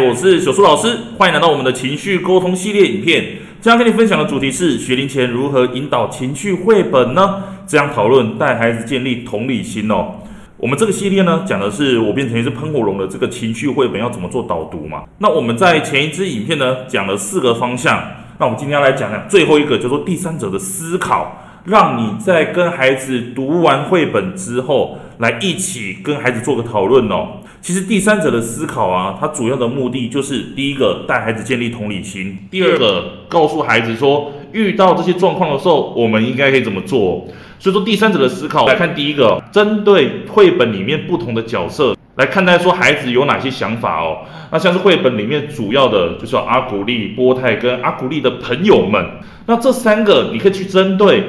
我是小苏老师，欢迎来到我们的情绪沟通系列影片。今天跟你分享的主题是学龄前如何引导情绪绘本呢？这样讨论带孩子建立同理心哦。我们这个系列呢，讲的是我变成一只喷火龙的这个情绪绘本要怎么做导读嘛。那我们在前一支影片呢，讲了四个方向。那我们今天要来讲讲最后一个，叫做第三者的思考。让你在跟孩子读完绘本之后，来一起跟孩子做个讨论哦。其实第三者的思考啊，它主要的目的就是第一个带孩子建立同理心，第二个告诉孩子说，遇到这些状况的时候，我们应该可以怎么做。所以说第三者的思考来看，第一个针对绘本里面不同的角色来看待，说孩子有哪些想法哦。那像是绘本里面主要的就是阿古丽、波泰跟阿古丽的朋友们，那这三个你可以去针对。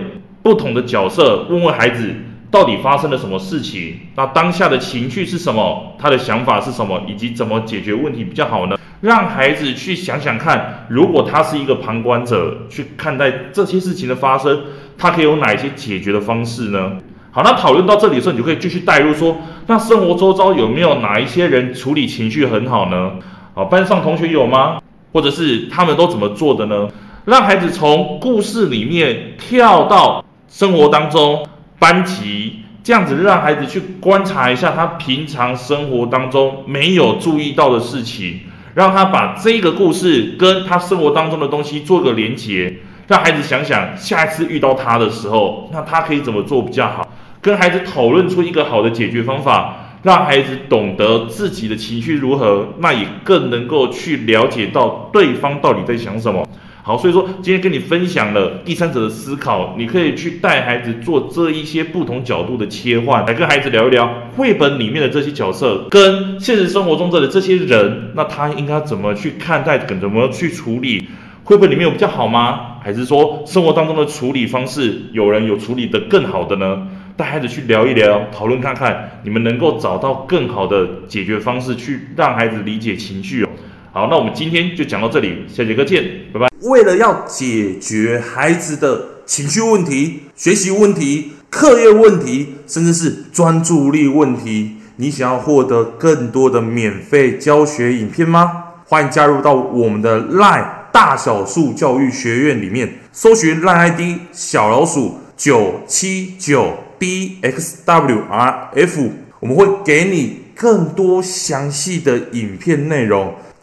不同的角色，问问孩子到底发生了什么事情，那当下的情绪是什么，他的想法是什么，以及怎么解决问题比较好呢？让孩子去想想看，如果他是一个旁观者，去看待这些事情的发生，他可以有哪一些解决的方式呢？好，那讨论到这里的时候，你就可以继续带入说，那生活周遭有没有哪一些人处理情绪很好呢？啊，班上同学有吗？或者是他们都怎么做的呢？让孩子从故事里面跳到。生活当中，班级这样子让孩子去观察一下他平常生活当中没有注意到的事情，让他把这个故事跟他生活当中的东西做个连结，让孩子想想下一次遇到他的时候，那他可以怎么做比较好，跟孩子讨论出一个好的解决方法，让孩子懂得自己的情绪如何，那也更能够去了解到对方到底在想什么。好，所以说今天跟你分享了第三者的思考，你可以去带孩子做这一些不同角度的切换，来跟孩子聊一聊绘本里面的这些角色跟现实生活中的这些人，那他应该怎么去看待，怎么去处理？绘本里面有比较好吗？还是说生活当中的处理方式有人有处理得更好的呢？带孩子去聊一聊，讨论看看，你们能够找到更好的解决方式，去让孩子理解情绪哦。好，那我们今天就讲到这里，下节课见，拜拜。为了要解决孩子的情绪问题、学习问题、课业问题，甚至是专注力问题，你想要获得更多的免费教学影片吗？欢迎加入到我们的 LINE 大小树教育学院里面，搜寻 LINE ID 小老鼠九七九 dxwrf，我们会给你更多详细的影片内容。